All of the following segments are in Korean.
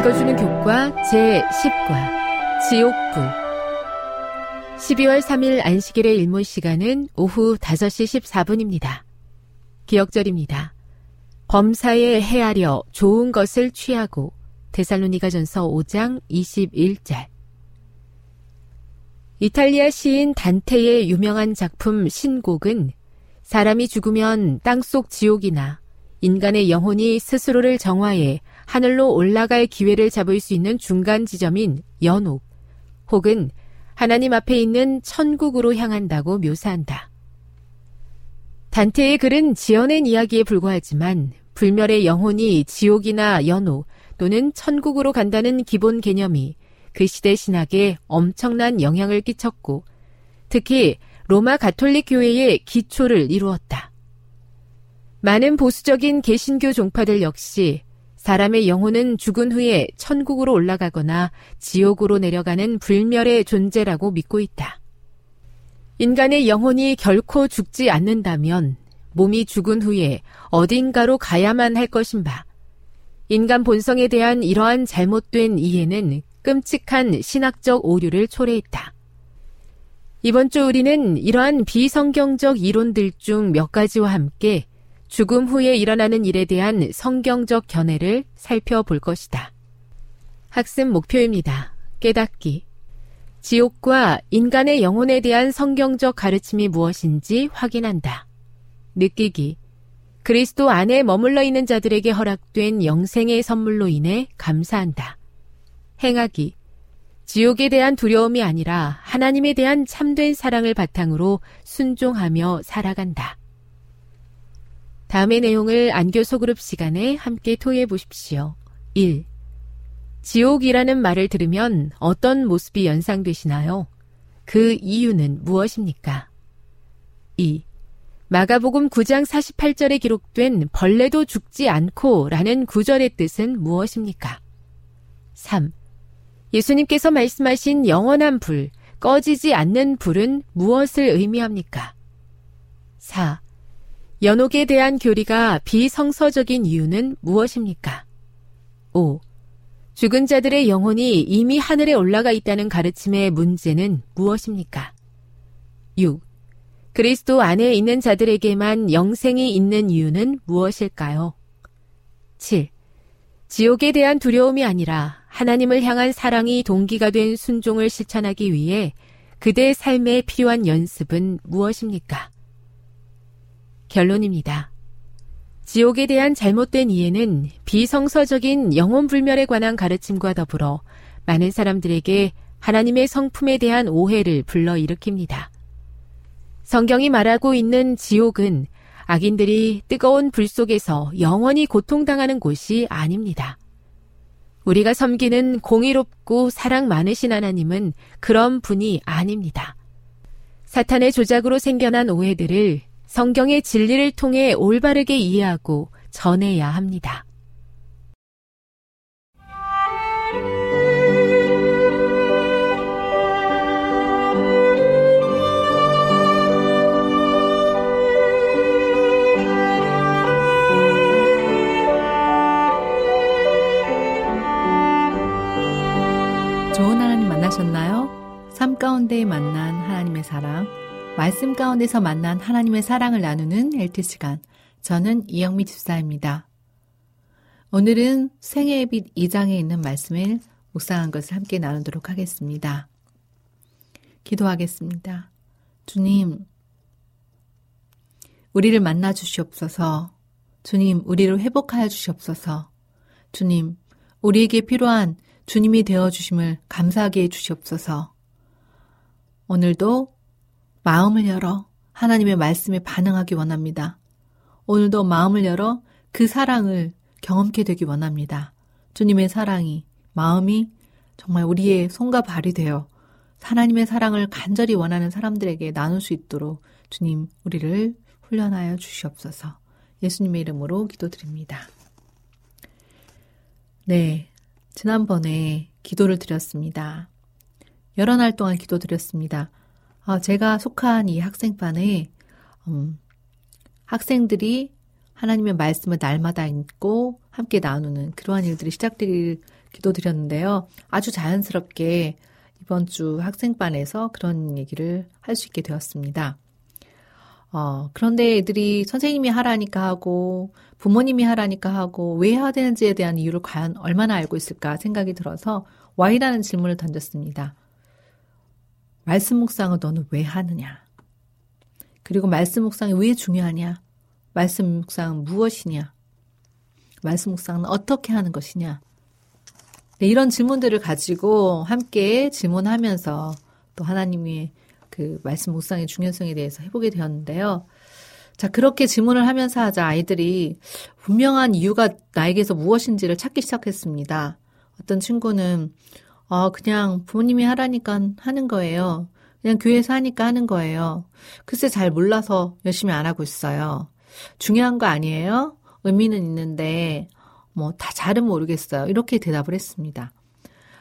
읽어주는 교과 제10과 지옥불 12월 3일 안식일의 일몰 시간은 오후 5시 14분입니다. 기억절입니다. 범사에 헤아려 좋은 것을 취하고 데살로니가 전서 5장 21절 이탈리아 시인 단테의 유명한 작품 신곡은 사람이 죽으면 땅속 지옥이나 인간의 영혼이 스스로를 정화해 하늘로 올라갈 기회를 잡을 수 있는 중간 지점인 연옥 혹은 하나님 앞에 있는 천국으로 향한다고 묘사한다. 단테의 글은 지어낸 이야기에 불과하지만 불멸의 영혼이 지옥이나 연옥 또는 천국으로 간다는 기본 개념이 그 시대 신학에 엄청난 영향을 끼쳤고 특히 로마 가톨릭 교회의 기초를 이루었다. 많은 보수적인 개신교 종파들 역시 사람의 영혼은 죽은 후에 천국으로 올라가거나 지옥으로 내려가는 불멸의 존재라고 믿고 있다. 인간의 영혼이 결코 죽지 않는다면 몸이 죽은 후에 어딘가로 가야만 할 것인바. 인간 본성에 대한 이러한 잘못된 이해는 끔찍한 신학적 오류를 초래했다. 이번 주 우리는 이러한 비성경적 이론들 중 몇 가지와 함께 죽음 후에 일어나는 일에 대한 성경적 견해를 살펴볼 것이다. 학습 목표입니다. 깨닫기. 지옥과 인간의 영혼에 대한 성경적 가르침이 무엇인지 확인한다. 느끼기. 그리스도 안에 머물러 있는 자들에게 허락된 영생의 선물로 인해 감사한다. 행하기. 지옥에 대한 두려움이 아니라 하나님에 대한 참된 사랑을 바탕으로 순종하며 살아간다. 다음의 내용을 안교 소그룹 시간에 함께 토의해 보십시오. 1. 지옥이라는 말을 들으면 어떤 모습이 연상되시나요? 그 이유는 무엇입니까? 2. 마가복음 9장 48절에 기록된 벌레도 죽지 않고 라는 구절의 뜻은 무엇입니까? 3. 예수님께서 말씀하신 영원한 불, 꺼지지 않는 불은 무엇을 의미합니까? 4. 연옥에 대한 교리가 비성서적인 이유는 무엇입니까? 5. 죽은 자들의 영혼이 이미 하늘에 올라가 있다는 가르침의 문제는 무엇입니까? 6. 그리스도 안에 있는 자들에게만 영생이 있는 이유는 무엇일까요? 7. 지옥에 대한 두려움이 아니라 하나님을 향한 사랑이 동기가 된 순종을 실천하기 위해 그대의 삶에 필요한 연습은 무엇입니까? 결론입니다. 지옥에 대한 잘못된 이해는 비성서적인 영혼 불멸에 관한 가르침과 더불어 많은 사람들에게 하나님의 성품에 대한 오해를 불러일으킵니다. 성경이 말하고 있는 지옥은 악인들이 뜨거운 불 속에서 영원히 고통당하는 곳이 아닙니다. 우리가 섬기는 공의롭고 사랑 많으신 하나님은 그런 분이 아닙니다. 사탄의 조작으로 생겨난 오해들을 성경의 진리를 통해 올바르게 이해하고 전해야 합니다. 삶 가운데 만난 하나님의 사랑, 말씀 가운데서 만난 하나님의 사랑을 나누는 LT 시간. 저는 이영미 집사입니다. 오늘은 생애의 빛 2장에 있는 말씀을 묵상한 것을 함께 나누도록 하겠습니다. 기도하겠습니다. 주님, 우리를 만나 주시옵소서. 주님, 우리를 회복하여 주시옵소서. 주님, 우리에게 필요한 주님이 되어 주심을 감사하게 해 주시옵소서. 오늘도 마음을 열어 하나님의 말씀에 반응하기 원합니다. 오늘도 마음을 열어 그 사랑을 경험케 되기 원합니다. 주님의 사랑이, 마음이 정말 우리의 손과 발이 되어 하나님의 사랑을 간절히 원하는 사람들에게 나눌 수 있도록 주님 우리를 훈련하여 주시옵소서. 예수님의 이름으로 기도드립니다. 네. 지난번에 기도를 드렸습니다. 여러 날 동안 기도드렸습니다. 아, 제가 속한 이 학생반에 음, 학생들이 하나님의 말씀을 날마다 읽고 함께 나누는 그러한 일들이 시작되길 기도드렸는데요. 아주 자연스럽게 이번 주 학생반에서 그런 얘기를 할 수 있게 되었습니다. 어, 그런데 애들이 선생님이 하라니까 하고 부모님이 하라니까 하고 왜 해야 되는지에 대한 이유를 과연 얼마나 알고 있을까 생각이 들어서 Y라는 질문을 던졌습니다. 말씀 묵상을 너는 왜 하느냐? 그리고 말씀 묵상이 왜 중요하냐? 말씀 묵상은 무엇이냐? 말씀 묵상은 어떻게 하는 것이냐? 네, 이런 질문들을 가지고 함께 질문하면서 또 하나님의 그 말씀 묵상의 중요성에 대해서 해보게 되었는데요. 자, 그렇게 질문을 하면서 하자 아이들이 분명한 이유가 나에게서 무엇인지를 찾기 시작했습니다. 어떤 친구는 어, 그냥 부모님이 하라니까 하는 거예요. 그냥 교회에서 하니까 하는 거예요. 글쎄 잘 몰라서 열심히 안 하고 있어요. 중요한 거 아니에요? 의미는 있는데, 뭐, 다 잘은 모르겠어요. 이렇게 대답을 했습니다.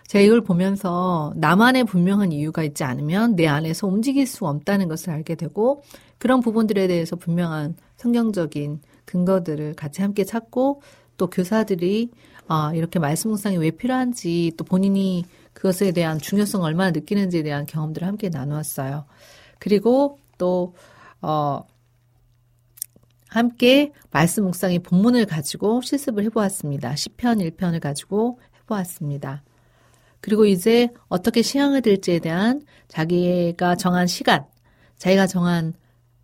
제가 이걸 보면서 나만의 분명한 이유가 있지 않으면 내 안에서 움직일 수 없다는 것을 알게 되고, 그런 부분들에 대해서 분명한 성경적인 근거들을 같이 함께 찾고, 또 교사들이 아, 이렇게 말씀 묵상이 왜 필요한지 또 본인이 그것에 대한 중요성을 얼마나 느끼는지에 대한 경험들을 함께 나누었어요. 그리고 또, 어, 함께 말씀 묵상의 본문을 가지고 실습을 해보았습니다. 10편 1편을 가지고 해보았습니다. 그리고 이제 어떻게 시향을 될지에 대한 자기가 정한 시간, 자기가 정한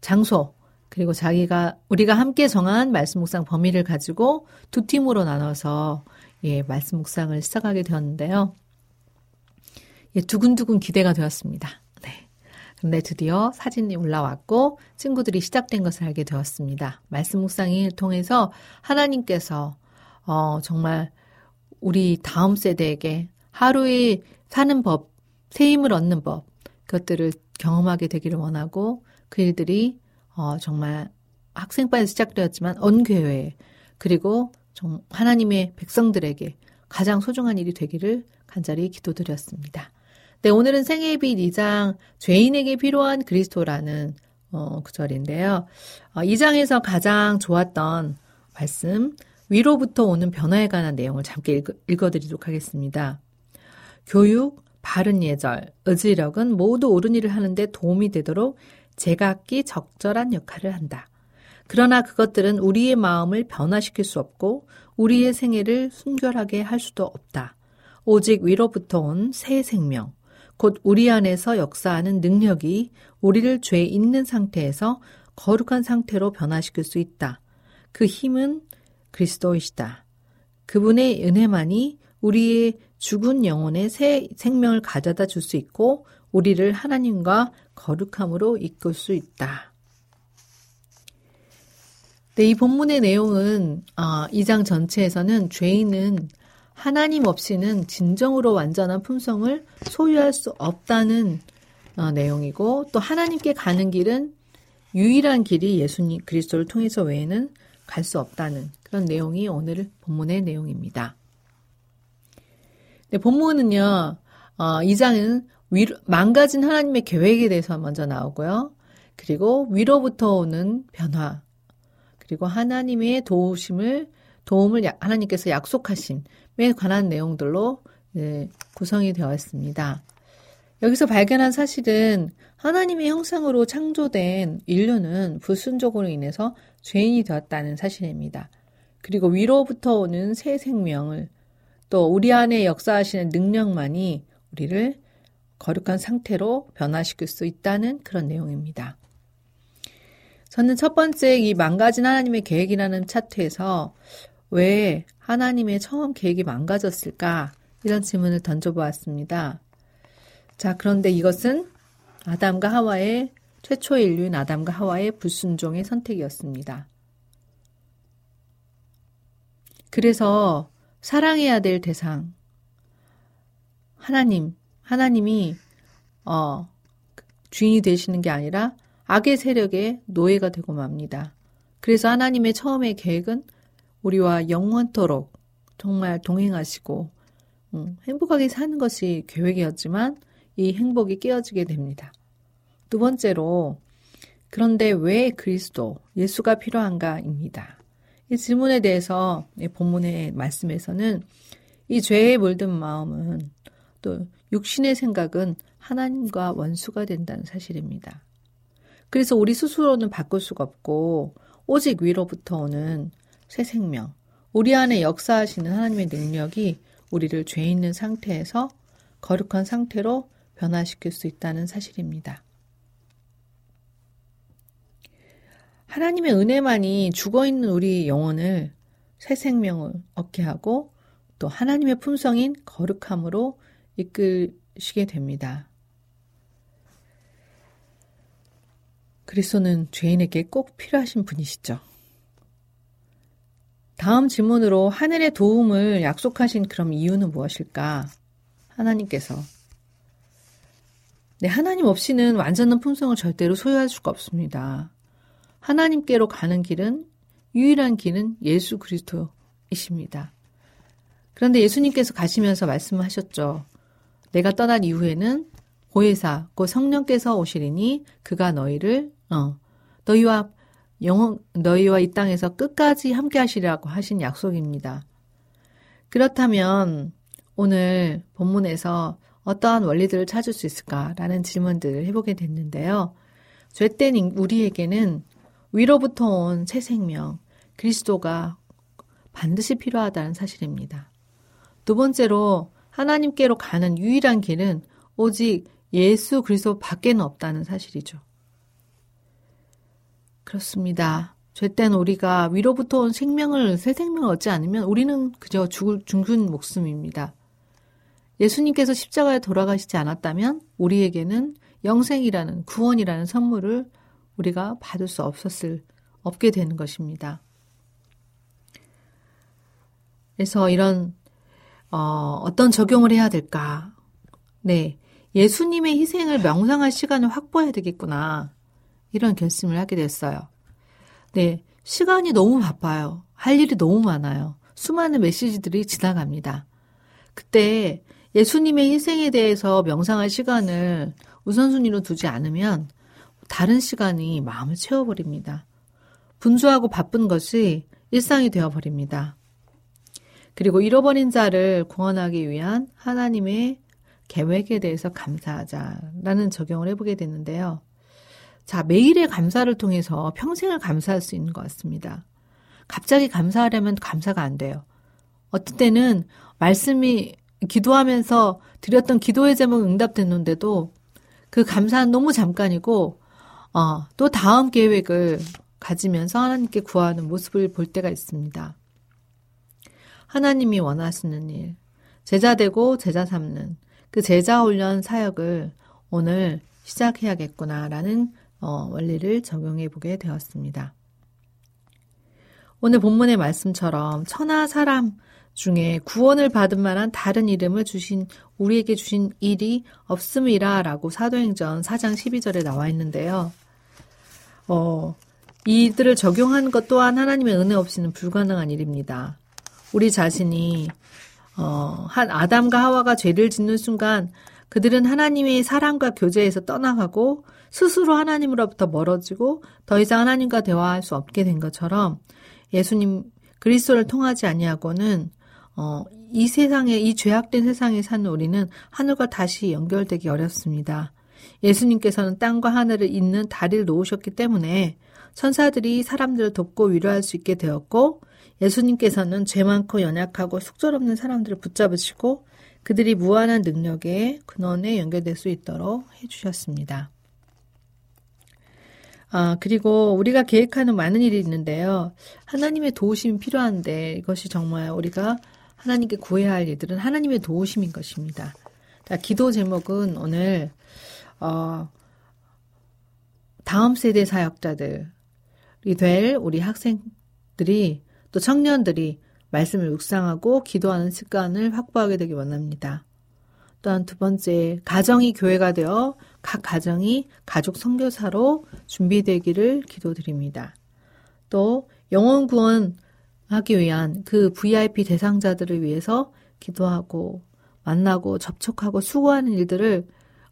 장소, 그리고 자기가 우리가 함께 정한 말씀 묵상 범위를 가지고 두 팀으로 나눠서 예, 말씀 묵상을 시작하게 되었는데요. 예, 두근두근 기대가 되었습니다. 네. 근데 드디어 사진이 올라왔고 친구들이 시작된 것을 알게 되었습니다. 말씀 묵상을 통해서 하나님께서 어, 정말 우리 다음 세대에게 하루에 사는 법, 새 힘을 얻는 법, 그것들을 경험하게 되기를 원하고 그 일들이 어, 정말 학생반에서 시작되었지만 언교회 그리고 정 하나님의 백성들에게 가장 소중한 일이 되기를 간절히 기도드렸습니다. 네, 오늘은 생애의 빛 2장 죄인에게 필요한 그리스도라는 어, 구절인데요. 어, 2장에서 가장 좋았던 말씀 위로부터 오는 변화에 관한 내용을 잠깐 읽어, 드리도록 하겠습니다. 교육, 바른 예절, 의지력은 모두 옳은 일을 하는데 도움이 되도록 제각기 적절한 역할을 한다. 그러나 그것들은 우리의 마음을 변화시킬 수 없고 우리의 생애를 순결하게 할 수도 없다. 오직 위로부터 온 새 생명, 곧 우리 안에서 역사하는 능력이 우리를 죄 있는 상태에서 거룩한 상태로 변화시킬 수 있다. 그 힘은 그리스도이시다. 그분의 은혜만이 우리의 죽은 영혼에 새 생명을 가져다 줄 수 있고 우리를 하나님과 거룩함으로 이끌 수 있다. 네, 이 본문의 내용은 어, 2장 전체에서는 죄인은 하나님 없이는 진정으로 완전한 품성을 소유할 수 없다는 어, 내용이고 또 하나님께 가는 길은 유일한 길이 예수님 그리스도를 통해서 외에는 갈 수 없다는 그런 내용이 오늘 본문의 내용입니다. 네, 본문은요. 어, 2장은 위로, 망가진 하나님의 계획에 대해서 먼저 나오고요. 그리고 위로부터 오는 변화, 그리고 하나님의 도우심을 도움을 하나님께서 약속하심에 관한 내용들로 네, 구성이 되어 있습니다. 여기서 발견한 사실은 하나님의 형상으로 창조된 인류는 불순종으로 인해서 죄인이 되었다는 사실입니다. 그리고 위로부터 오는 새 생명을 또 우리 안에 역사하시는 능력만이 우리를 거룩한 상태로 변화시킬 수 있다는 그런 내용입니다. 저는 첫 번째 이 망가진 하나님의 계획이라는 차트에서 왜 하나님의 처음 계획이 망가졌을까? 이런 질문을 던져보았습니다. 자, 그런데 이것은 아담과 하와의 최초의 인류인 아담과 하와의 불순종의 선택이었습니다. 그래서 사랑해야 될 대상 하나님, 하나님이 어 주인이 되시는 게 아니라 악의 세력의 노예가 되고 맙니다. 그래서 하나님의 처음의 계획은 우리와 영원토록 정말 동행하시고 음, 행복하게 사는 것이 계획이었지만 이 행복이 깨어지게 됩니다. 두 번째로 그런데 왜 그리스도 예수가 필요한가입니다. 이 질문에 대해서 본문의 말씀에서는 이 죄에 물든 마음은 또 육신의 생각은 하나님과 원수가 된다는 사실입니다. 그래서 우리 스스로는 바꿀 수가 없고 오직 위로부터 오는 새 생명, 우리 안에 역사하시는 하나님의 능력이 우리를 죄 있는 상태에서 거룩한 상태로 변화시킬 수 있다는 사실입니다. 하나님의 은혜만이 죽어 있는 우리 영혼을 새 생명을 얻게 하고 또 하나님의 품성인 거룩함으로 이끌시게 됩니다. 그리스도는 죄인에게 꼭 필요하신 분이시죠. 다음 질문으로 하늘의 도움을 약속하신 그럼 이유는 무엇일까? 하나님께서 네, 하나님 없이는 완전한 품성을 절대로 소유할 수가 없습니다. 하나님께로 가는 길은 유일한 길은 예수 그리스도이십니다. 그런데 예수님께서 가시면서 말씀하셨죠. 내가 떠난 이후에는 보혜사, 곧 성령께서 오시리니 그가 너희를 어, 너희와 영원 너희와 이 땅에서 끝까지 함께 하시리라고 하신 약속입니다. 그렇다면 오늘 본문에서 어떠한 원리들을 찾을 수 있을까라는 질문들을 해보게 됐는데요. 죄된 우리에게는 위로부터 온 새 생명, 그리스도가 반드시 필요하다는 사실입니다. 두 번째로 하나님께로 가는 유일한 길은 오직 예수 그리스도 밖에는 없다는 사실이죠. 그렇습니다. 죄된 우리가 위로부터 온 생명을 새 생명을 얻지 않으면 우리는 그저 죽을 죽은 목숨입니다. 예수님께서 십자가에 돌아가시지 않았다면 우리에게는 영생이라는 구원이라는 선물을 우리가 받을 수 없었을 없게 되는 것입니다. 그래서 이런 어, 어떤 적용을 해야 될까? 네, 예수님의 희생을 명상할 시간을 확보해야 되겠구나. 이런 결심을 하게 됐어요. 네, 시간이 너무 바빠요. 할 일이 너무 많아요. 수많은 메시지들이 지나갑니다. 그때 예수님의 희생에 대해서 명상할 시간을 우선순위로 두지 않으면 다른 시간이 마음을 채워버립니다. 분주하고 바쁜 것이 일상이 되어버립니다. 그리고 잃어버린 자를 구원하기 위한 하나님의 계획에 대해서 감사하자라는 적용을 해보게 됐는데요. 자, 매일의 감사를 통해서 평생을 감사할 수 있는 것 같습니다. 갑자기 감사하려면 감사가 안 돼요. 어떤 때는 말씀이 기도하면서 드렸던 기도의 제목 응답됐는데도 그 감사는 너무 잠깐이고 어, 또 다음 계획을 가지면서 하나님께 구하는 모습을 볼 때가 있습니다. 하나님이 원하시는 일, 제자 되고 제자 삼는 그 제자 훈련 사역을 오늘 시작해야겠구나라는 어, 원리를 적용해 보게 되었습니다. 오늘 본문의 말씀처럼 천하 사람 중에 구원을 받은 만한 다른 이름을 주신 우리에게 주신 일이 없음이라 라고 사도행전 4장 12절에 나와 있는데요. 어, 이들을 적용하는 것 또한 하나님의 은혜 없이는 불가능한 일입니다. 우리 자신이 어, 한 아담과 하와가 죄를 짓는 순간 그들은 하나님의 사랑과 교제에서 떠나가고 스스로 하나님으로부터 멀어지고 더 이상 하나님과 대화할 수 없게 된 것처럼 예수님 그리스도를 통하지 아니하고는 어, 이 세상에 이 죄악된 세상에 사는 우리는 하늘과 다시 연결되기 어렵습니다. 예수님께서는 땅과 하늘을 잇는 다리를 놓으셨기 때문에 천사들이 사람들을 돕고 위로할 수 있게 되었고 예수님께서는 죄 많고 연약하고 숙절없는 사람들을 붙잡으시고 그들이 무한한 능력의 근원에 연결될 수 있도록 해주셨습니다. 아, 그리고 우리가 계획하는 많은 일이 있는데요. 하나님의 도우심이 필요한데 이것이 정말 우리가 하나님께 구해야 할 일들은 하나님의 도우심인 것입니다. 자, 기도 제목은 오늘 어, 다음 세대 사역자들이 될 우리 학생들이 또 청년들이 말씀을 묵상하고 기도하는 습관을 확보하게 되기 원합니다. 또한 두 번째, 가정이 교회가 되어 각 가정이 가족 선교사로 준비되기를 기도드립니다. 또 영혼 구원하기 위한 그 VIP 대상자들을 위해서 기도하고 만나고 접촉하고 수고하는 일들을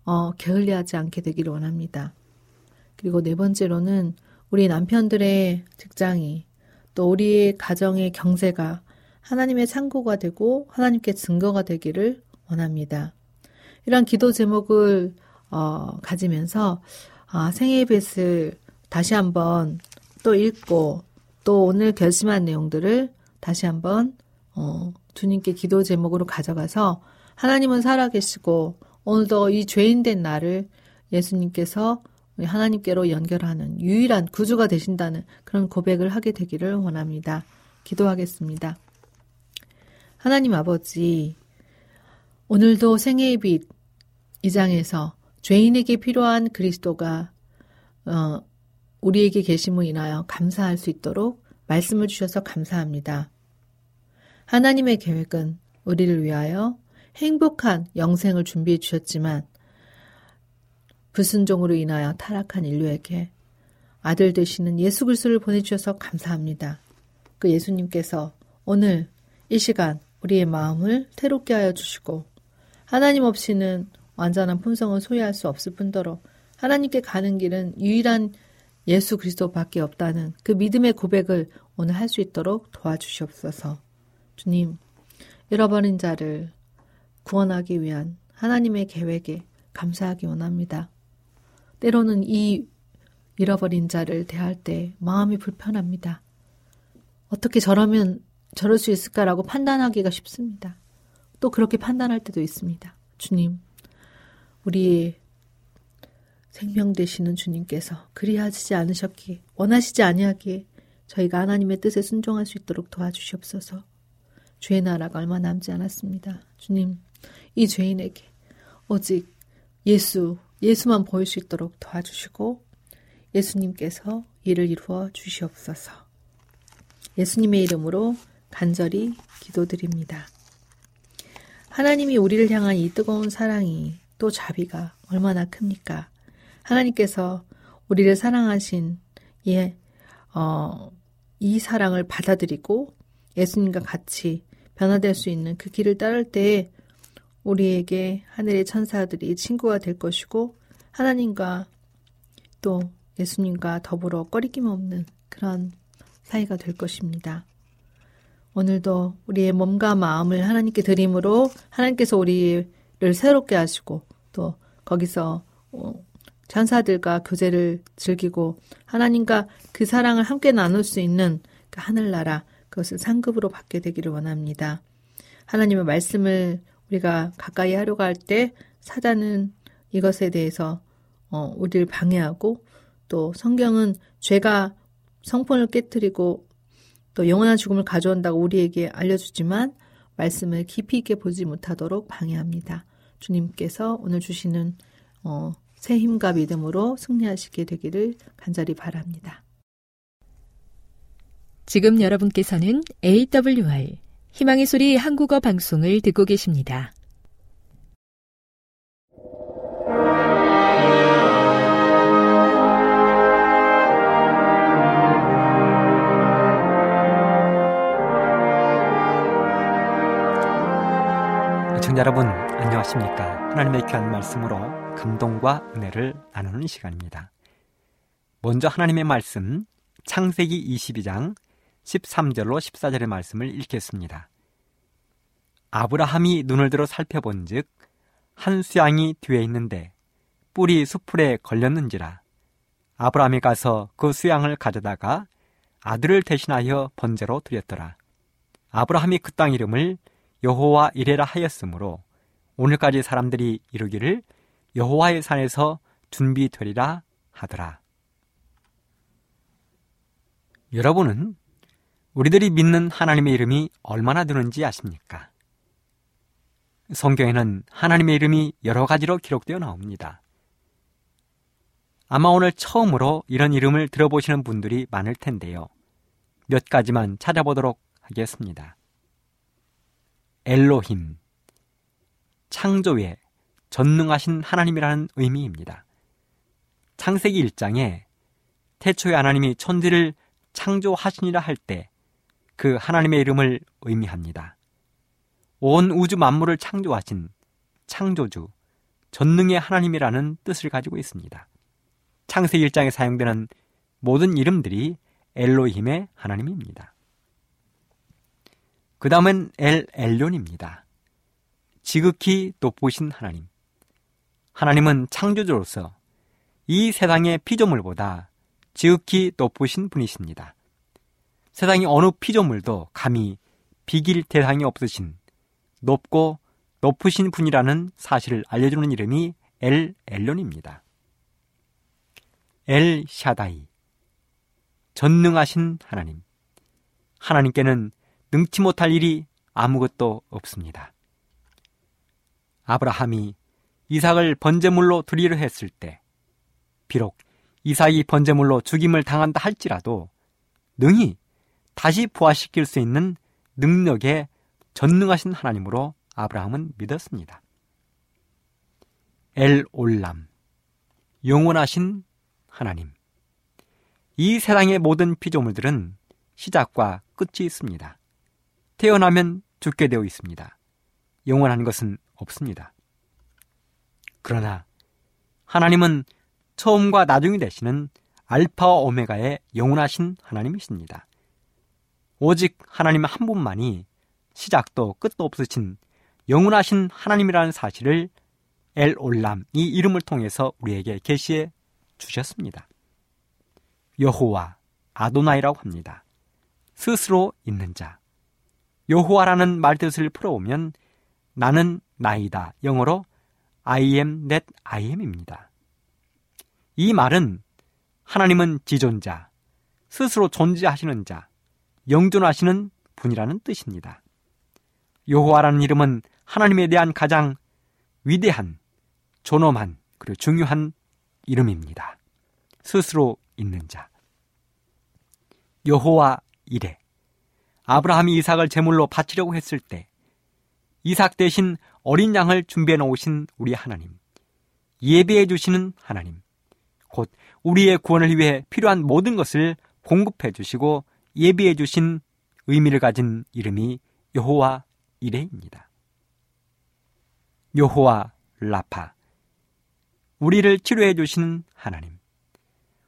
어, 게을리하지 않게 되기를 원합니다. 그리고 네 번째로는 우리 남편들의 직장이 또 우리의 가정의 경제가 하나님의 창고가 되고 하나님께 증거가 되기를 원합니다. 이런 기도 제목을 어, 가지면서 아, 생애 뱃을 다시 한번 또 읽고 또 오늘 결심한 내용들을 다시 한번 어, 주님께 기도 제목으로 가져가서 하나님은 살아계시고 오늘도 이 죄인된 나를 예수님께서 하나님께로 연결하는 유일한 구주가 되신다는 그런 고백을 하게 되기를 원합니다. 기도하겠습니다. 하나님 아버지, 오늘도 생애의 빛 2장에서 죄인에게 필요한 그리스도가 어, 우리에게 계심을 인하여 감사할 수 있도록 말씀을 주셔서 감사합니다. 하나님의 계획은 우리를 위하여 행복한 영생을 준비해 주셨지만 불순종으로 인하여 타락한 인류에게 아들 되시는 예수 그리스도를 보내주셔서 감사합니다. 그 예수님께서 오늘 이 시간 우리의 마음을 태롭게 하여 주시고 하나님 없이는 완전한 품성을 소유할 수 없을 뿐더러 하나님께 가는 길은 유일한 예수 그리스도밖에 없다는 그 믿음의 고백을 오늘 할 수 있도록 도와주시옵소서. 주님, 잃어버린 자를 구원하기 위한 하나님의 계획에 감사하기 원합니다. 때로는 이 잃어버린 자를 대할 때 마음이 불편합니다. 어떻게 저러면 저럴 수 있을까라고 판단하기가 쉽습니다. 또 그렇게 판단할 때도 있습니다. 주님, 우리의 생명 되시는 주님께서 그리하시지 않으셨기에 원하시지 아니하기에 저희가 하나님의 뜻에 순종할 수 있도록 도와주시옵소서. 죄의 나라가 얼마 남지 않았습니다. 주님, 이 죄인에게 오직 예수, 예수만 보일 수 있도록 도와주시고 예수님께서 이를 이루어 주시옵소서. 예수님의 이름으로 간절히 기도드립니다. 하나님이 우리를 향한 이 뜨거운 사랑이 또 자비가 얼마나 큽니까? 하나님께서 우리를 사랑하신 예, 어, 이 사랑을 받아들이고 예수님과 같이 변화될 수 있는 그 길을 따를 때 우리에게 하늘의 천사들이 친구가 될 것이고 하나님과 또 예수님과 더불어 꺼리낌 없는 그런 사이가 될 것입니다. 오늘도 우리의 몸과 마음을 하나님께 드림으로 하나님께서 우리를 새롭게 하시고 또 거기서 어, 천사들과 교제를 즐기고 하나님과 그 사랑을 함께 나눌 수 있는 그 하늘나라 그것을 상급으로 받게 되기를 원합니다. 하나님의 말씀을 우리가 가까이 하려고 할 때 사단은 이것에 대해서 어, 우리를 방해하고 또 성경은 죄가 성폰을 깨뜨리고 또 영원한 죽음을 가져온다고 우리에게 알려주지만 말씀을 깊이 있게 보지 못하도록 방해합니다. 주님께서 오늘 주시는 어, 새 힘과 믿음으로 승리하시게 되기를 간절히 바랍니다. 지금 여러분께서는 AWR 희망의 소리 한국어 방송을 듣고 계십니다. 청자 여러분 안녕하십니까? 하나님의 귀한 말씀으로 감동과 은혜를 나누는 시간입니다. 먼저 하나님의 말씀 창세기 22장 13절로 14절의 말씀을 읽겠습니다. 아브라함이 눈을 들어 살펴본 즉 한 수양이 뒤에 있는데 뿔이 수풀에 걸렸는지라 아브라함이 가서 그 수양을 가져다가 아들을 대신하여 번제로 드렸더라. 아브라함이 그 땅 이름을 여호와 이레라 하였으므로 오늘까지 사람들이 이루기를 여호와의 산에서 준비되리라 하더라. 여러분은 우리들이 믿는 하나님의 이름이 얼마나 되는지 아십니까? 성경에는 하나님의 이름이 여러 가지로 기록되어 나옵니다. 아마 오늘 처음으로 이런 이름을 들어보시는 분들이 많을 텐데요. 몇 가지만 찾아보도록 하겠습니다. 엘로힘, 창조의 전능하신 하나님이라는 의미입니다. 창세기 1장에 태초에 하나님이 천지를 창조하시니라 할 때 그 하나님의 이름을 의미합니다. 온 우주 만물을 창조하신 창조주, 전능의 하나님이라는 뜻을 가지고 있습니다. 창세기 1장에 사용되는 모든 이름들이 엘로힘의 하나님입니다. 그 다음은 엘 엘론입니다. 지극히 높으신 하나님. 하나님은 창조주로서 이 세상의 피조물보다 지극히 높으신 분이십니다. 세상의 어느 피조물도 감히 비길 대상이 없으신 높고 높으신 분이라는 사실을 알려주는 이름이 엘 엘론입니다. 엘 샤다이 전능하신 하나님. 하나님께는 능치 못할 일이 아무것도 없습니다. 아브라함이 이삭을 번제물로 드리려 했을 때, 비록 이삭이 번제물로 죽임을 당한다 할지라도 능히 다시 부활시킬 수 있는 능력에 전능하신 하나님으로 아브라함은 믿었습니다. 엘 올람, 영원하신 하나님. 이 세상의 모든 피조물들은 시작과 끝이 있습니다. 태어나면 죽게 되어 있습니다. 영원한 것은 없습니다. 그러나 하나님은 처음과 나중이 되시는 알파와 오메가의 영원하신 하나님이십니다. 오직 하나님 한 분만이 시작도 끝도 없으신 영원하신 하나님이라는 사실을 엘 올람 이 이름을 통해서 우리에게 계시해 주셨습니다. 여호와 아도나이라고 합니다. 스스로 있는 자. 여호와라는 말뜻을 풀어오면 나는 나이다. 영어로 I am that I am입니다. 이 말은 하나님은 지존자, 스스로 존재하시는 자, 영존하시는 분이라는 뜻입니다. 여호와라는 이름은 하나님에 대한 가장 위대한, 존엄한, 그리고 중요한 이름입니다. 스스로 있는 자. 여호와 이래. 아브라함이 이삭을 제물로 바치려고 했을 때 이삭 대신 어린 양을 준비해 놓으신 우리 하나님. 예배해 주시는 하나님. 곧 우리의 구원을 위해 필요한 모든 것을 공급해 주시고 예비해 주신 의미를 가진 이름이 여호와 이레입니다. 여호와 라파. 우리를 치료해 주시는 하나님.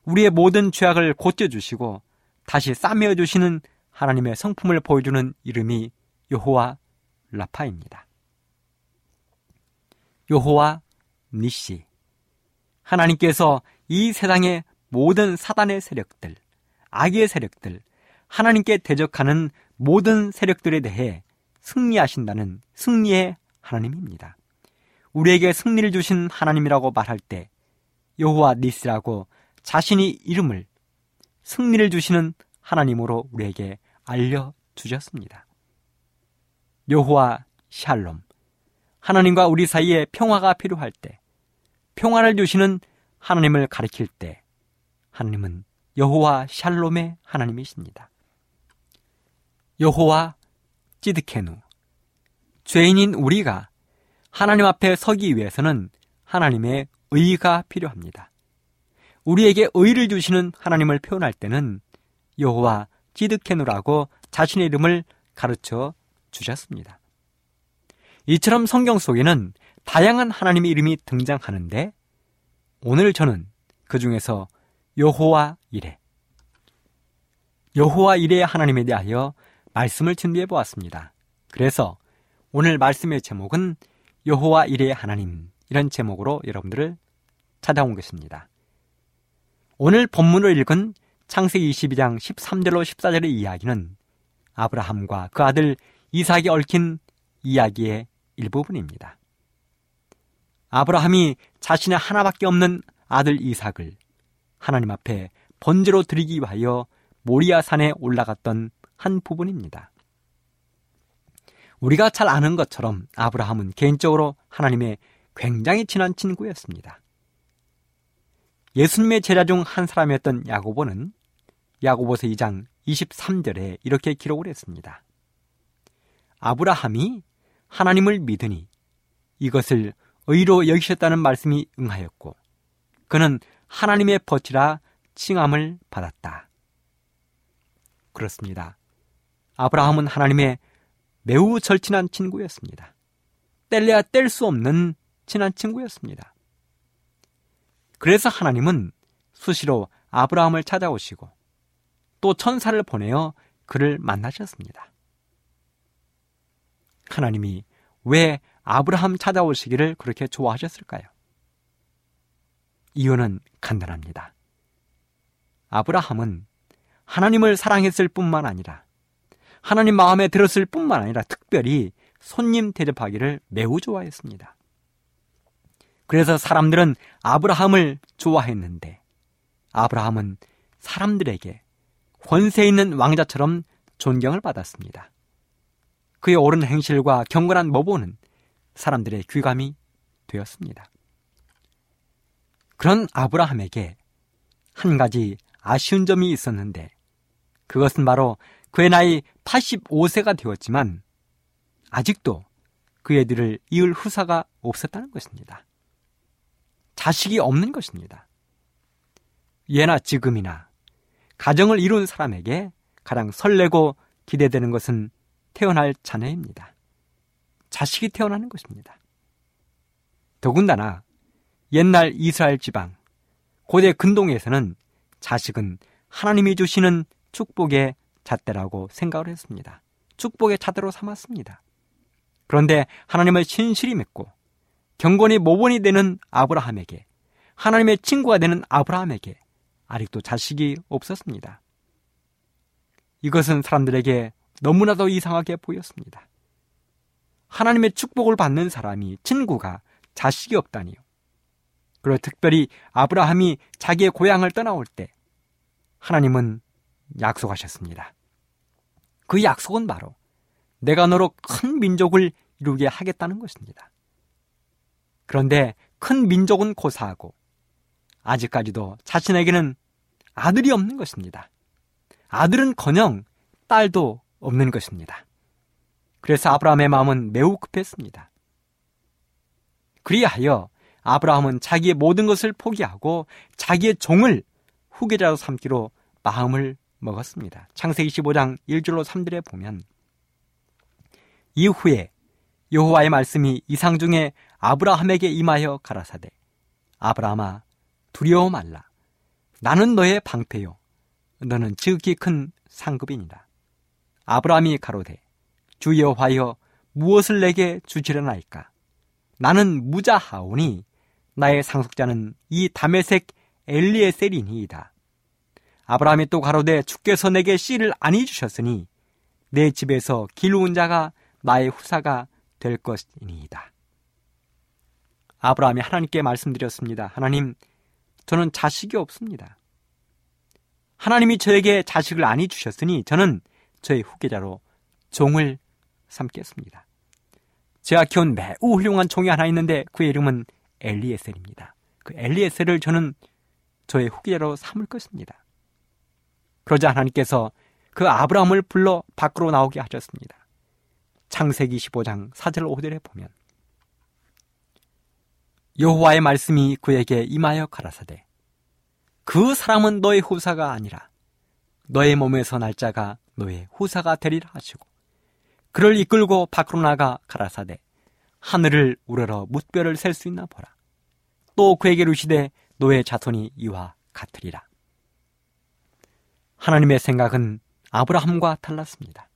우리의 모든 죄악을 고쳐 주시고 다시 싸매어 주시는 하나님의 성품을 보여주는 이름이 요호와 라파입니다. 요호와 니시. 하나님께서 이 세상의 모든 사단의 세력들, 악의 세력들, 하나님께 대적하는 모든 세력들에 대해 승리하신다는 승리의 하나님입니다. 우리에게 승리를 주신 하나님이라고 말할 때 여호와 니스라고 자신이 이름을 승리를 주시는 하나님으로 우리에게 알려 주셨습니다. 여호와 샬롬 하나님과 우리 사이에 평화가 필요할 때 평화를 주시는 하나님을 가리킬 때 하나님은 여호와 샬롬의 하나님이십니다. 여호와 찌드케누 죄인인 우리가 하나님 앞에 서기 위해서는 하나님의 의가 필요합니다. 우리에게 의를 주시는 하나님을 표현할 때는 여호와 찌드케누라고 자신의 이름을 가르쳐 주셨습니다. 이처럼 성경 속에는 다양한 하나님의 이름이 등장하는데 오늘 저는 그 중에서 여호와 이레 여호와 이레의 하나님에 대하여 말씀을 준비해 보았습니다. 그래서 오늘 말씀의 제목은 여호와 이레의 하나님 이런 제목으로 여러분들을 찾아온 것입니다. 오늘 본문을 읽은 창세기 22장 13절로 14절의 이야기는 아브라함과 그 아들 이삭이 얽힌 이야기의 일부분입니다. 아브라함이 자신의 하나밖에 없는 아들 이삭을 하나님 앞에 번제로 드리기 위하여 모리아 산에 올라갔던 한 부분입니다. 우리가 잘 아는 것처럼 아브라함은 개인적으로 하나님의 굉장히 친한 친구였습니다. 예수님의 제자 중 한 사람이었던 야고보는 야고보서 2장 23절에 이렇게 기록을 했습니다. 아브라함이 하나님을 믿으니 이것을 의로 여기셨다는 말씀이 응하였고 그는 하나님의 버치라 칭함을 받았다. 그렇습니다. 아브라함은 하나님의 매우 절친한 친구였습니다. 뗄래야 뗄 수 없는 친한 친구였습니다. 그래서 하나님은 수시로 아브라함을 찾아오시고 또 천사를 보내어 그를 만나셨습니다. 하나님이 왜 아브라함 찾아오시기를 그렇게 좋아하셨을까요? 이유는 간단합니다. 아브라함은 하나님을 사랑했을 뿐만 아니라 하나님 마음에 들었을 뿐만 아니라 특별히 손님 대접하기를 매우 좋아했습니다. 그래서 사람들은 아브라함을 좋아했는데 아브라함은 사람들에게 권세 있는 왕자처럼 존경을 받았습니다. 그의 옳은 행실과 경건한 모보는 사람들의 귀감이 되었습니다. 그런 아브라함에게 한 가지 아쉬운 점이 있었는데 그것은 바로 그의 나이 85세가 되었지만 아직도 그의 들을 이을 후사가 없었다는 것입니다. 자식이 없는 것입니다. 예나 지금이나 가정을 이룬 사람에게 가장 설레고 기대되는 것은 태어날 자녀입니다. 자식이 태어나는 것입니다. 더군다나 옛날 이스라엘 지방, 고대 근동에서는 자식은 하나님이 주시는 축복의 잣대라고 생각을 했습니다. 축복의 잣대로 삼았습니다. 그런데 하나님을 신실히 믿고 경건이 모본이 되는 아브라함에게 하나님의 친구가 되는 아브라함에게 아직도 자식이 없었습니다. 이것은 사람들에게 너무나도 이상하게 보였습니다. 하나님의 축복을 받는 사람이 친구가 자식이 없다니요. 그리고 특별히 아브라함이 자기의 고향을 떠나올 때 하나님은 약속하셨습니다. 그 약속은 바로 내가 너로 큰 민족을 이루게 하겠다는 것입니다. 그런데 큰 민족은 고사하고 아직까지도 자신에게는 아들이 없는 것입니다. 아들은 커녕 딸도 없는 것입니다. 그래서 아브라함의 마음은 매우 급했습니다. 그리하여 아브라함은 자기의 모든 것을 포기하고 자기의 종을 후계자로 삼기로 마음을 먹었습니다. 창세기 15장 1절로 3절에 보면 이후에 여호와의 말씀이 이상 중에 아브라함에게 임하여 가라사대 아브라함아 두려워 말라 나는 너의 방패요 너는 지극히 큰 상급이니라 아브라함이 가로되 주 여호와여 무엇을 내게 주시려나이까 나는 무자하오니 나의 상속자는 이 다메색 엘리에셀이니이다. 아브라함이 또 가로되 주께서 내게 씨를 아니 주셨으니 내 집에서 길르온 자가 나의 후사가 될 것이니이다. 아브라함이 하나님께 말씀드렸습니다. 하나님, 저는 자식이 없습니다. 하나님이 저에게 자식을 안이 주셨으니 저는 저의 후계자로 종을 삼겠습니다. 제가 키운 매우 훌륭한 종이 하나 있는데 그의 이름은 엘리에셀입니다. 그 엘리에셀을 저는 저의 후계자로 삼을 것입니다. 그러자 하나님께서 그 아브라함을 불러 밖으로 나오게 하셨습니다. 창세기 15장 4절 5절에 보면 여호와의 말씀이 그에게 임하여 가라사대 그 사람은 너의 후사가 아니라 너의 몸에서 날짜가 너의 후사가 되리라 하시고 그를 이끌고 밖으로 나가 가라사대 하늘을 우러러 뭇별을 셀 수 있나 보라 또 그에게 루시되 너의 자손이 이와 같으리라 하나님의 생각은 아브라함과 달랐습니다.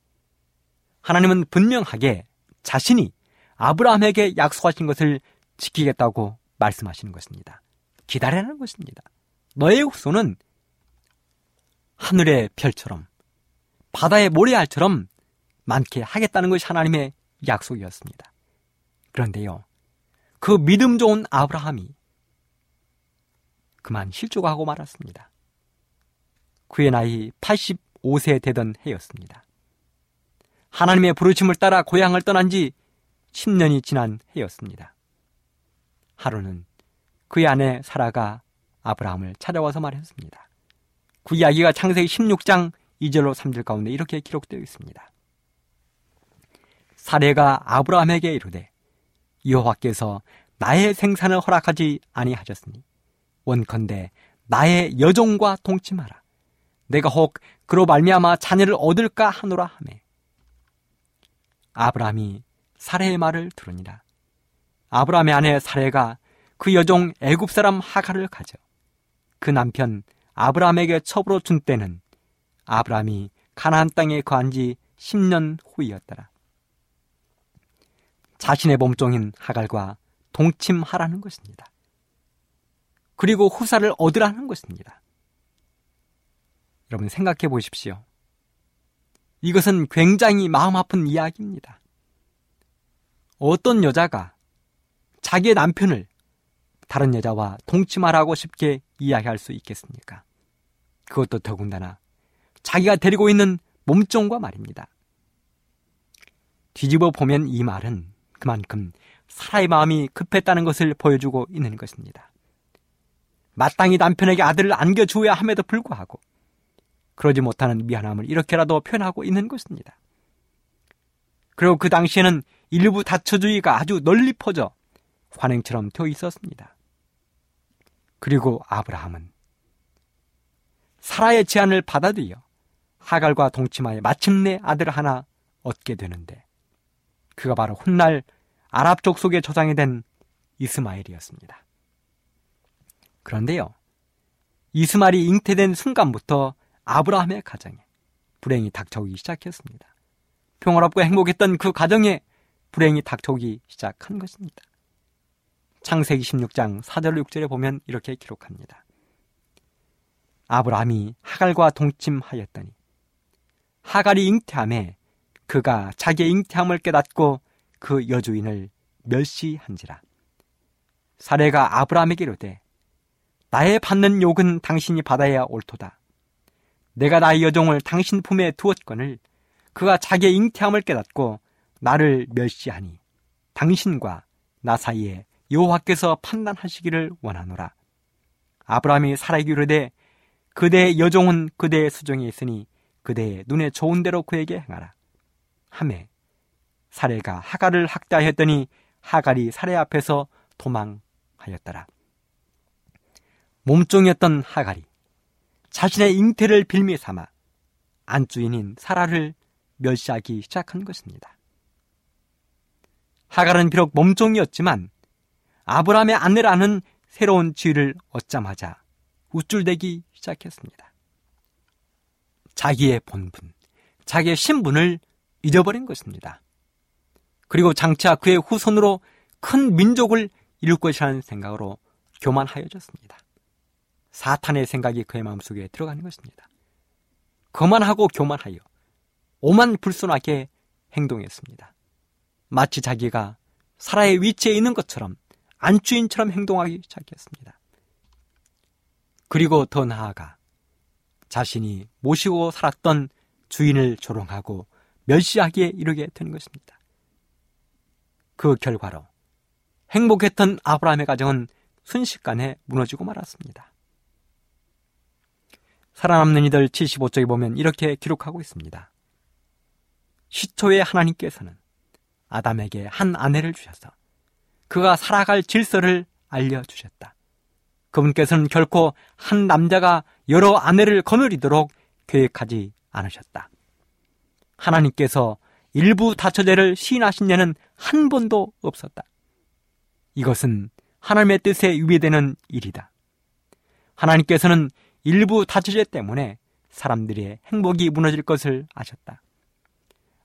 하나님은 분명하게 자신이 아브라함에게 약속하신 것을 지키겠다고 말씀하시는 것입니다. 기다리라는 것입니다. 너의 후손은 하늘의 별처럼 바다의 모래알처럼 많게 하겠다는 것이 하나님의 약속이었습니다. 그런데요, 그 믿음 좋은 아브라함이 그만 실족하고 말았습니다. 그의 나이 85세 되던 해였습니다. 하나님의 부르심을 따라 고향을 떠난 지 10년이 지난 해였습니다. 하루는 그의 아내 사라가 아브라함을 찾아와서 말했습니다. 그 이야기가 창세기 16장 2절로 3절 가운데 이렇게 기록되어 있습니다. 사례가 아브라함에게 이르되 여호와께서 나의 생산을 허락하지 아니하셨으니 원컨대 나의 여종과 동침하라. 내가 혹 그로 말미암아 자녀를 얻을까 하노라 하매 아브라함이 사례의 말을 들으니라. 아브라함의 아내 사례가 그 여종 애굽 사람 하가를 가져 그 남편 아브라함에게 첩으로 준 때는 아브라함이 가나안 땅에 거한 지 10년 후이었더라. 자신의 몸종인 하갈과 동침하라는 것입니다. 그리고 후사를 얻으라는 것입니다. 여러분 생각해 보십시오. 이것은 굉장히 마음 아픈 이야기입니다. 어떤 여자가 자기의 남편을 다른 여자와 동침하라고 쉽게 이야기할 수 있겠습니까? 그것도 더군다나 자기가 데리고 있는 몸종과 말입니다. 뒤집어 보면 이 말은 그만큼 사라의 마음이 급했다는 것을 보여주고 있는 것입니다. 마땅히 남편에게 아들을 안겨주어야 함에도 불구하고 그러지 못하는 미안함을 이렇게라도 표현하고 있는 것입니다. 그리고 그 당시에는 일부 다처주의가 아주 널리 퍼져 관행처럼 되어 있었습니다. 그리고 아브라함은 사라의 제안을 받아들여 하갈과 동침하여 마침내 아들 하나 얻게 되는데 그가 바로 훗날 아랍 족속의 조상이 된 이스마엘이었습니다. 그런데요, 이스마엘이 잉태된 순간부터 아브라함의 가정에 불행이 닥쳐오기 시작했습니다. 평화롭고 행복했던 그 가정에 불행이 닥쳐오기 시작한 것입니다. 창세기 16장 4절 6절에 보면 이렇게 기록합니다. 아브라함이 하갈과 동침하였더니 하갈이 잉태함에 그가 자기의 잉태함을 깨닫고 그 여주인을 멸시한지라. 사례가 아브라함에게 이르되 나의 받는 욕은 당신이 받아야 옳도다. 내가 나의 여종을 당신 품에 두었거늘 그가 자기의 잉태함을 깨닫고 나를 멸시하니 당신과 나 사이에 여호와께서 판단하시기를 원하노라. 아브라함이 살아있기 이르되 그대의 여종은 그대의 수종에 있으니 그대의 눈에 좋은 대로 그에게 행하라. 함에 사례가 하갈을 학대하였더니 하갈이 사례 앞에서 도망하였더라. 몸종이었던 하갈이 자신의 잉태를 빌미 삼아 안주인인 사라를 멸시하기 시작한 것입니다. 하갈은 비록 몸종이었지만 아브라함의 아내라는 새로운 지위를 얻자마자 우쭐대기 시작했습니다. 자기의 본분, 자기의 신분을 잊어버린 것입니다. 그리고 장차 그의 후손으로 큰 민족을 이룰 것이라는 생각으로 교만하여졌습니다. 사탄의 생각이 그의 마음속에 들어가는 것입니다. 거만하고 교만하여 오만 불순하게 행동했습니다. 마치 자기가 사라의 위치에 있는 것처럼 안주인처럼 행동하기 시작했습니다. 그리고 더 나아가 자신이 모시고 살았던 주인을 조롱하고 멸시하기에 이르게 되는 것입니다. 그 결과로 행복했던 아브라함의 가정은 순식간에 무너지고 말았습니다. 살아남는 이들 75쪽에 보면 이렇게 기록하고 있습니다. 시초에 하나님께서는 아담에게 한 아내를 주셔서 그가 살아갈 질서를 알려주셨다. 그분께서는 결코 한 남자가 여러 아내를 거느리도록 계획하지 않으셨다. 하나님께서 일부 다처제를 시인하신 예는 한 번도 없었다. 이것은 하나님의 뜻에 위배되는 일이다. 하나님께서는 일부 다처제 때문에 사람들의 행복이 무너질 것을 아셨다.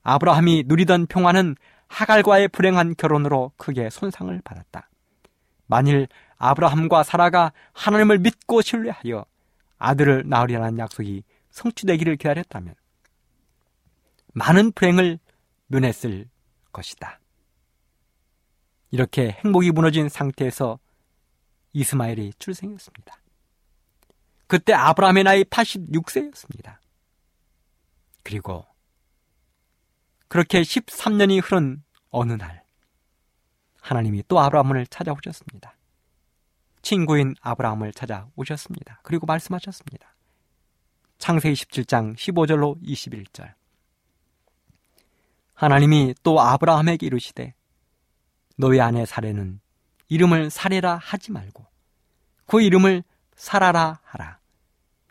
아브라함이 누리던 평화는 하갈과의 불행한 결혼으로 크게 손상을 받았다. 만일 아브라함과 사라가 하나님을 믿고 신뢰하여 아들을 낳으려는 약속이 성취되기를 기다렸다면 많은 불행을 면했을 것이다. 이렇게 행복이 무너진 상태에서 이스마엘이 출생했습니다. 그때 아브라함의 나이 86세였습니다. 그리고 그렇게 13년이 흐른 어느 날 하나님이 또 아브라함을 찾아오셨습니다. 친구인 아브라함을 찾아오셨습니다. 그리고 말씀하셨습니다. 창세기 17장 15절로 21절. 하나님이 또 아브라함에게 이르시되 너의 아내 사례는 이름을 사례라 하지 말고 그 이름을 사라라 하라.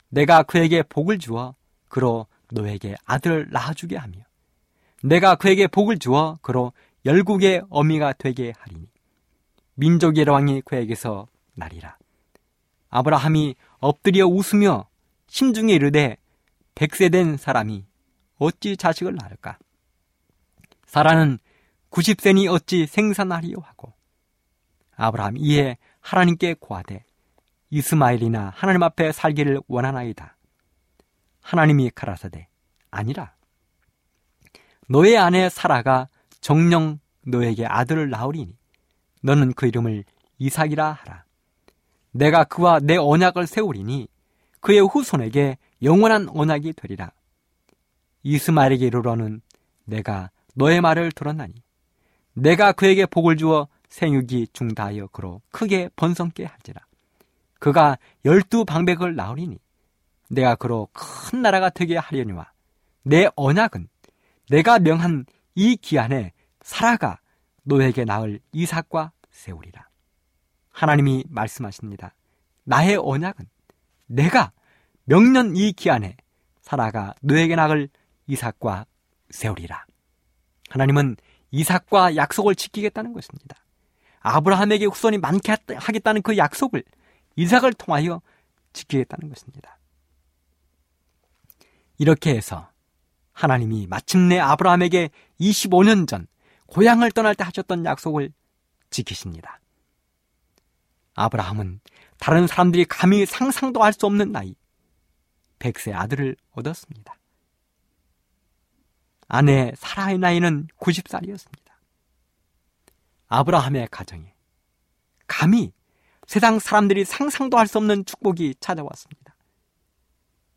내가 그에게 복을 주어 그로 너에게 아들을 낳아주게 하며 내가 그에게 복을 주어 그로 열국의 어미가 되게 하리니 민족의 왕이 그에게서 나리라. 아브라함이 엎드려 웃으며 심중에 이르되 백세 된 사람이 어찌 자식을 낳을까? 사라는 90세니 어찌 생산하리요 하고 아브라함 이에 하나님께 고하되 이스마엘이나 하나님 앞에 살기를 원하나이다. 하나님이 가라사대 아니라 너의 아내 사라가 정령 너에게 아들을 낳으리니 너는 그 이름을 이삭이라 하라. 내가 그와 내 언약을 세우리니 그의 후손에게 영원한 언약이 되리라. 이스마엘에게 이르러는 내가 너의 말을 들었나니 내가 그에게 복을 주어 생육이 중다하여 그로 크게 번성케 할지라. 그가 열두 방백을 낳으리니 내가 그로 큰 나라가 되게 하려니와 내 언약은 내가 명한 이 기한에 사라가 너에게 낳을 이삭과 세우리라. 하나님이 말씀하십니다. 나의 언약은 내가 명년 이 기한에 사라가 너에게 낳을 이삭과 세우리라. 하나님은 이삭과 약속을 지키겠다는 것입니다. 아브라함에게 후손이 많게 하겠다는 그 약속을 이삭을 통하여 지키겠다는 것입니다. 이렇게 해서 하나님이 마침내 아브라함에게 25년 전 고향을 떠날 때 하셨던 약속을 지키십니다. 아브라함은 다른 사람들이 감히 상상도 할 수 없는 나이, 100세 아들을 얻었습니다. 아내 사라의 나이는 90살이었습니다. 아브라함의 가정에 감히 세상 사람들이 상상도 할 수 없는 축복이 찾아왔습니다.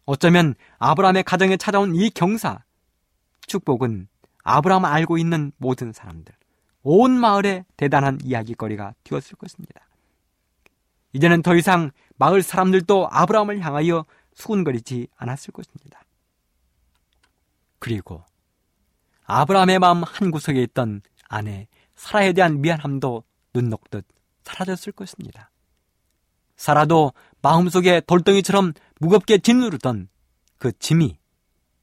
어쩌면 아브라함의 가정에 찾아온 이 경사, 축복은 아브라함 알고 있는 모든 사람들, 온 마을에 대단한 이야기거리가 되었을 것입니다. 이제는 더 이상 마을 사람들도 아브라함을 향하여 수군거리지 않았을 것입니다. 그리고 아브라함의 마음 한구석에 있던 아내 사라에 대한 미안함도 눈 녹듯 사라졌을 것입니다. 사라도 마음속에 돌덩이처럼 무겁게 짓누르던 그 짐이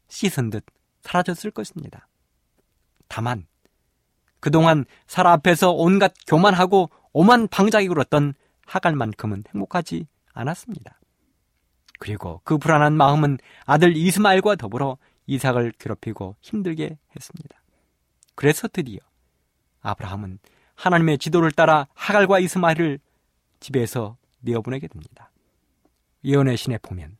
씻은 듯 사라졌을 것입니다. 다만 그동안 사라 앞에서 온갖 교만하고 오만 방작이 굴었던 하갈만큼은 행복하지 않았습니다. 그리고 그 불안한 마음은 아들 이스마엘과 더불어 이삭을 괴롭히고 힘들게 했습니다. 그래서 드디어 아브라함은 하나님의 지도를 따라 하갈과 이스마엘을 집에서 내어보내게 됩니다. 예언의 신에 보면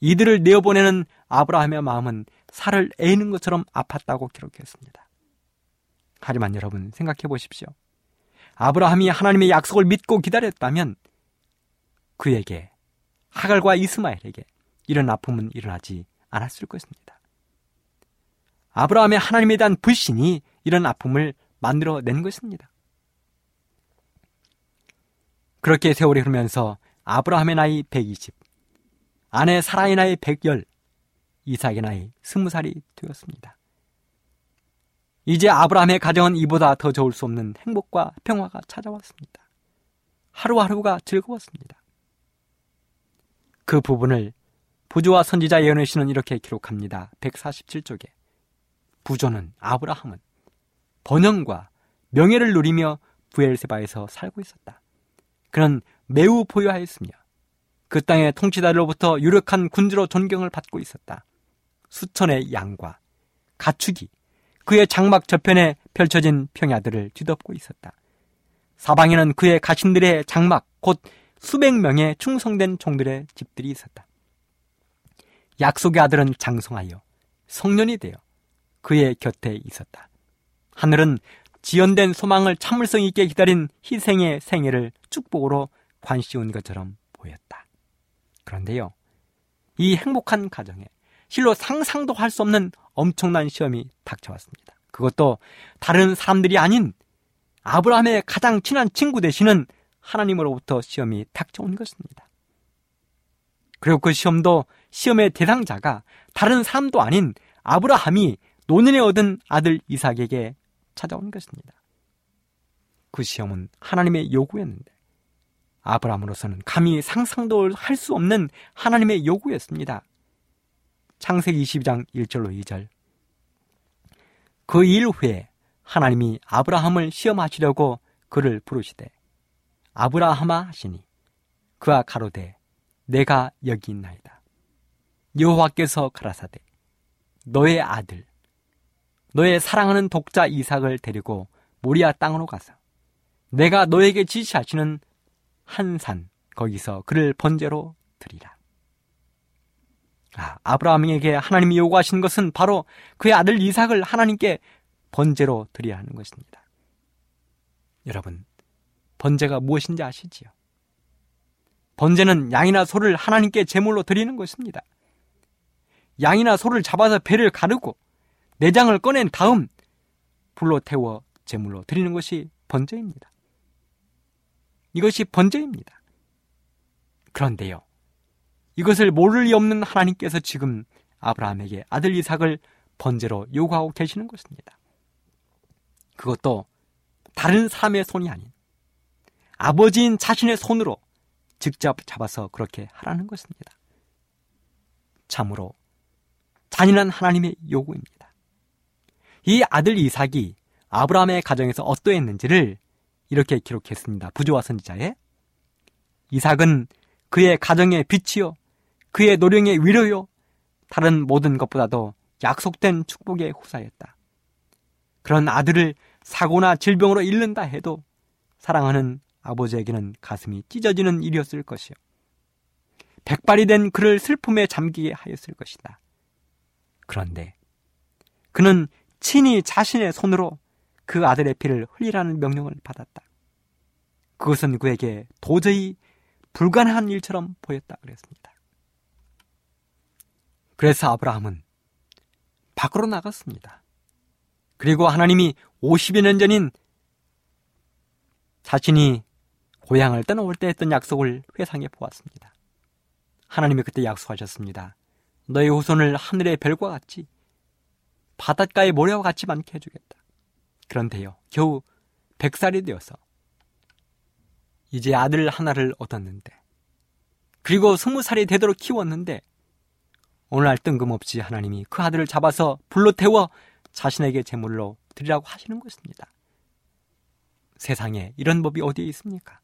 이들을 내어보내는 아브라함의 마음은 살을 애는 것처럼 아팠다고 기록했습니다. 하지만 여러분 생각해 보십시오. 아브라함이 하나님의 약속을 믿고 기다렸다면 그에게 하갈과 이스마엘에게 이런 아픔은 일어나지 않았을 것입니다. 아브라함의 하나님에 대한 불신이 이런 아픔을 만들어낸 것입니다. 그렇게 세월이 흐르면서 아브라함의 나이 120, 아내 사라의 나이 110, 이삭의 나이 20살이 되었습니다. 이제 아브라함의 가정은 이보다 더 좋을 수 없는 행복과 평화가 찾아왔습니다. 하루하루가 즐거웠습니다. 그 부분을 부조와 선지자 예언의 신은 이렇게 기록합니다. 147쪽에 부조는 아브라함은 번영과 명예를 누리며 부엘세바에서 살고 있었다. 그는 매우 보유하였으며 그 땅의 통치자로부터 유력한 군주로 존경을 받고 있었다. 수천의 양과 가축이 그의 장막 저편에 펼쳐진 평야들을 뒤덮고 있었다. 사방에는 그의 가신들의 장막, 곧 수백 명의 충성된 종들의 집들이 있었다. 약속의 아들은 장성하여 성년이 되어 그의 곁에 있었다. 하늘은 지연된 소망을 참을성 있게 기다린 희생의 생애를 축복으로 관씌운 것처럼 보였다. 그런데요, 이 행복한 가정에 실로 상상도 할 수 없는 엄청난 시험이 닥쳐왔습니다. 그것도 다른 사람들이 아닌 아브라함의 가장 친한 친구 되시는 하나님으로부터 시험이 닥쳐온 것입니다. 그리고 그 시험도 시험의 대상자가 다른 사람도 아닌 아브라함이 노년에 얻은 아들 이삭에게 찾아온 것입니다. 그 시험은 하나님의 요구였는데 아브라함으로서는 감히 상상도 할 수 없는 하나님의 요구였습니다. 창세기 22장 1절로 2절 그 일 후에 하나님이 아브라함을 시험하시려고 그를 부르시되 아브라함아 하시니 그와 가로되 내가 여기 있나이다. 여호와께서 가라사대 너의 아들 너의 사랑하는 독자 이삭을 데리고 모리아 땅으로 가서 내가 너에게 지시하시는 한 산 거기서 그를 번제로 드리라. 아, 아브라함에게 하나님이 요구하신 것은 바로 그의 아들 이삭을 하나님께 번제로 드려야 하는 것입니다. 여러분, 번제가 무엇인지 아시지요? 번제는 양이나 소를 하나님께 제물로 드리는 것입니다. 양이나 소를 잡아서 배를 가르고 내장을 꺼낸 다음 불로 태워 제물로 드리는 것이 번제입니다. 이것이 번제입니다. 그런데요. 이것을 모를 리 없는 하나님께서 지금 아브라함에게 아들 이삭을 번제로 요구하고 계시는 것입니다. 그것도 다른 사람의 손이 아닌 아버지인 자신의 손으로 직접 잡아서 그렇게 하라는 것입니다. 참으로 잔인한 하나님의 요구입니다. 이 아들 이삭이 아브라함의 가정에서 어떠했는지를 이렇게 기록했습니다. 부조와 선지자에 이삭은 그의 가정의 빛이요 그의 노령의 위로요 다른 모든 것보다도 약속된 축복의 후사였다. 그런 아들을 사고나 질병으로 잃는다 해도 사랑하는 아버지에게는 가슴이 찢어지는 일이었을 것이요. 백발이 된 그를 슬픔에 잠기게 하였을 것이다. 그런데 그는 친히 자신의 손으로 그 아들의 피를 흘리라는 명령을 받았다. 그것은 그에게 도저히 불가능한 일처럼 보였다 그랬습니다. 그래서 아브라함은 밖으로 나갔습니다. 그리고 하나님이 50여 년 전인 자신이 고향을 떠나올 때 했던 약속을 회상해 보았습니다. 하나님이 그때 약속하셨습니다. 너의 후손을 하늘의 별과 같이 바닷가의 모래와 같이 많게 해주겠다. 그런데요, 겨우 100살이 되어서 이제 아들 하나를 얻었는데 그리고 20살이 되도록 키웠는데 오늘날 뜬금없이 하나님이 그 아들을 잡아서 불로 태워 자신에게 제물로 드리라고 하시는 것입니다. 세상에 이런 법이 어디에 있습니까?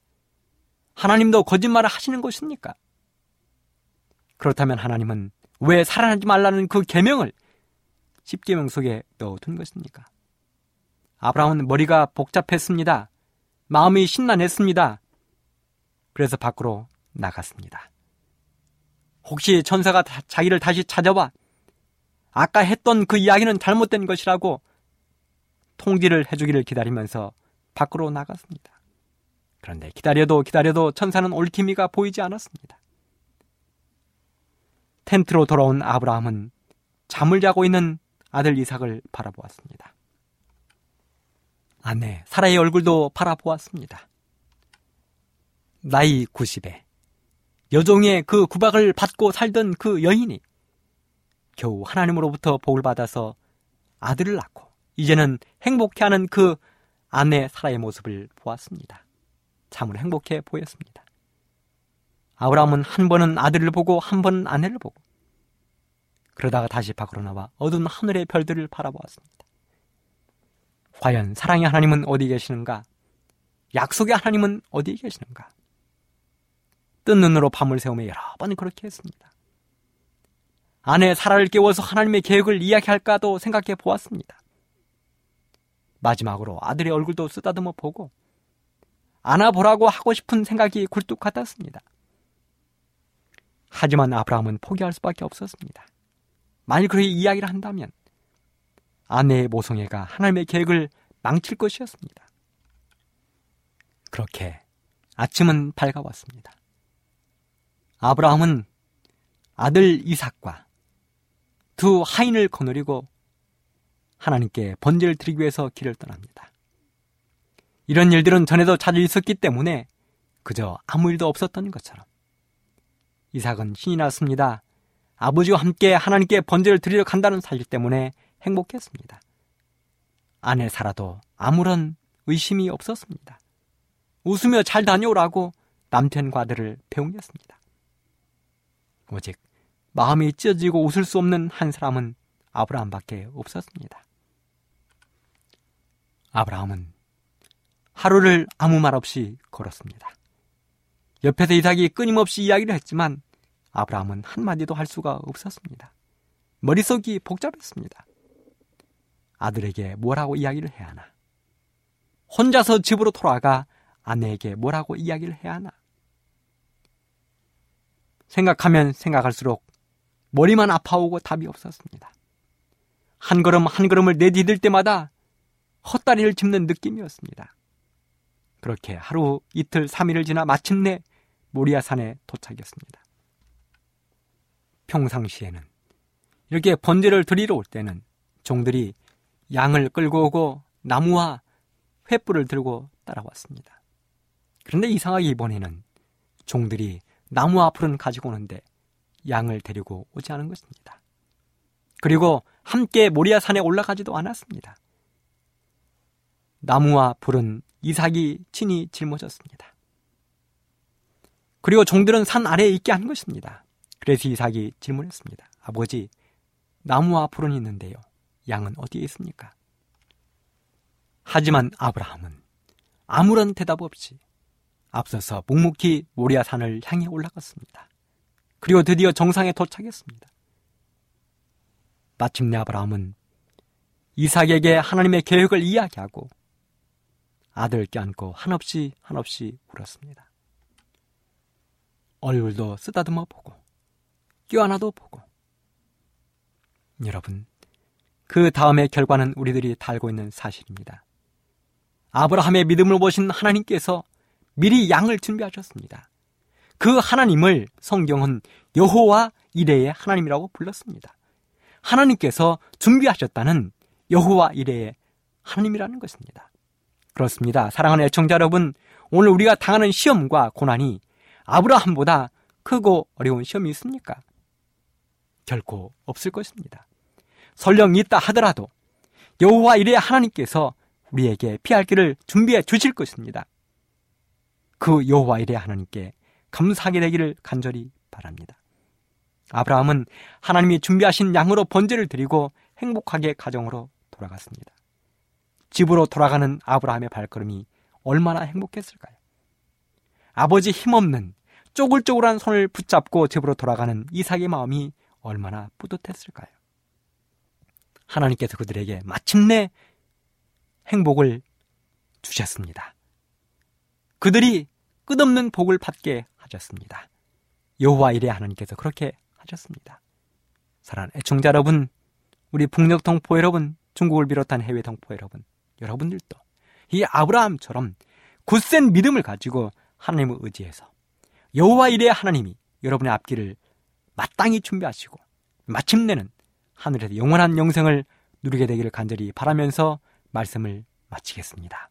하나님도 거짓말을 하시는 것입니까? 그렇다면 하나님은 왜 살아나지 말라는 그 계명을 십계명 속에 넣어둔 것입니까? 아브라함은 머리가 복잡했습니다. 마음이 신나냈습니다. 그래서 밖으로 나갔습니다. 혹시 천사가 자기를 다시 찾아와 아까 했던 그 이야기는 잘못된 것이라고 통지를 해주기를 기다리면서 밖으로 나갔습니다. 그런데 기다려도 기다려도 천사는 올 기미가 보이지 않았습니다. 텐트로 돌아온 아브라함은 잠을 자고 있는 아들 이삭을 바라보았습니다. 아내 사라의 얼굴도 바라보았습니다. 나이 90에 여종의 그 구박을 받고 살던 그 여인이 겨우 하나님으로부터 복을 받아서 아들을 낳고 이제는 행복해하는 그 아내 사라의 모습을 보았습니다. 참으로 행복해 보였습니다. 아브라함은 한 번은 아들을 보고 한 번은 아내를 보고 그러다가 다시 밖으로 나와 어두운 하늘의 별들을 바라보았습니다. 과연 사랑의 하나님은 어디 계시는가? 약속의 하나님은 어디 계시는가? 뜬 눈으로 밤을 새우며 여러 번 그렇게 했습니다. 아내 사라를 깨워서 하나님의 계획을 이야기할까도 생각해 보았습니다. 마지막으로 아들의 얼굴도 쓰다듬어 보고 안아보라고 하고 싶은 생각이 굴뚝 같았습니다. 하지만 아브라함은 포기할 수밖에 없었습니다. 만일 그렇게 이야기를 한다면 아내의 모성애가 하나님의 계획을 망칠 것이었습니다. 그렇게 아침은 밝아왔습니다. 아브라함은 아들 이삭과 두 하인을 거느리고 하나님께 번제를 드리기 위해서 길을 떠납니다. 이런 일들은 전에도 자주 있었기 때문에 그저 아무 일도 없었던 것처럼 이삭은 신이 났습니다. 아버지와 함께 하나님께 번제를 드리러 간다는 사실 때문에 행복했습니다. 아내 사라도 아무런 의심이 없었습니다. 웃으며 잘 다녀오라고 남편과 아들을 배웅했습니다. 오직 마음이 찢어지고 웃을 수 없는 한 사람은 아브라함밖에 없었습니다. 아브라함은 하루를 아무 말 없이 걸었습니다. 옆에서 이삭이 끊임없이 이야기를 했지만 아브라함은 한마디도 할 수가 없었습니다. 머릿속이 복잡했습니다. 아들에게 뭐라고 이야기를 해야 하나? 혼자서 집으로 돌아가 아내에게 뭐라고 이야기를 해야 하나? 생각하면 생각할수록 머리만 아파오고 답이 없었습니다. 한 걸음 한 걸음을 내디딜 때마다 헛다리를 짚는 느낌이었습니다. 그렇게 하루 이틀 삼일을 지나 마침내 모리아산에 도착했습니다. 평상시에는 이렇게 번제를 드리러 올 때는 종들이 양을 끌고 오고 나무와 횃불을 들고 따라왔습니다. 그런데 이상하게 이번에는 종들이 나무와 풀은 가지고 오는데 양을 데리고 오지 않은 것입니다. 그리고 함께 모리아 산에 올라가지도 않았습니다. 나무와 불은 이삭이 친히 짊어졌습니다. 그리고 종들은 산 아래에 있게 한 것입니다. 그래서 이삭이 질문했습니다. 아버지, 나무와 불은 있는데요. 양은 어디에 있습니까? 하지만 아브라함은 아무런 대답 없이 앞서서 묵묵히 모리아 산을 향해 올라갔습니다. 그리고 드디어 정상에 도착했습니다. 마침내 아브라함은 이삭에게 하나님의 계획을 이야기하고 아들 껴안고 한없이 한없이 울었습니다. 얼굴도 쓰다듬어 보고 껴안아도 보고 여러분 그 다음의 결과는 우리들이 다 알고 있는 사실입니다. 아브라함의 믿음을 보신 하나님께서 미리 양을 준비하셨습니다. 그 하나님을 성경은 여호와 이레의 하나님이라고 불렀습니다. 하나님께서 준비하셨다는 여호와 이레의 하나님이라는 것입니다. 그렇습니다. 사랑하는 애청자 여러분, 오늘 우리가 당하는 시험과 고난이 아브라함보다 크고 어려운 시험이 있습니까? 결코 없을 것입니다. 설령 있다 하더라도 여호와 이레 하나님께서 우리에게 피할 길을 준비해 주실 것입니다. 그 여호와 이레 하나님께 감사하게 되기를 간절히 바랍니다. 아브라함은 하나님이 준비하신 양으로 번제를 드리고 행복하게 가정으로 돌아갔습니다. 집으로 돌아가는 아브라함의 발걸음이 얼마나 행복했을까요? 아버지 힘없는 쪼글쪼글한 손을 붙잡고 집으로 돌아가는 이삭의 마음이 얼마나 뿌듯했을까요? 하나님께서 그들에게 마침내 행복을 주셨습니다. 그들이 끝없는 복을 받게 하셨습니다. 여호와 이래 하나님께서 그렇게 하셨습니다. 사랑하는 애청자 여러분, 우리 북녘 동포 여러분, 중국을 비롯한 해외 동포 여러분, 여러분들도 이 아브라함처럼 굳센 믿음을 가지고 하나님을 의지해서 여호와 일의 하나님이 여러분의 앞길을 마땅히 준비하시고 마침내는 하늘에서 영원한 영생을 누리게 되기를 간절히 바라면서 말씀을 마치겠습니다.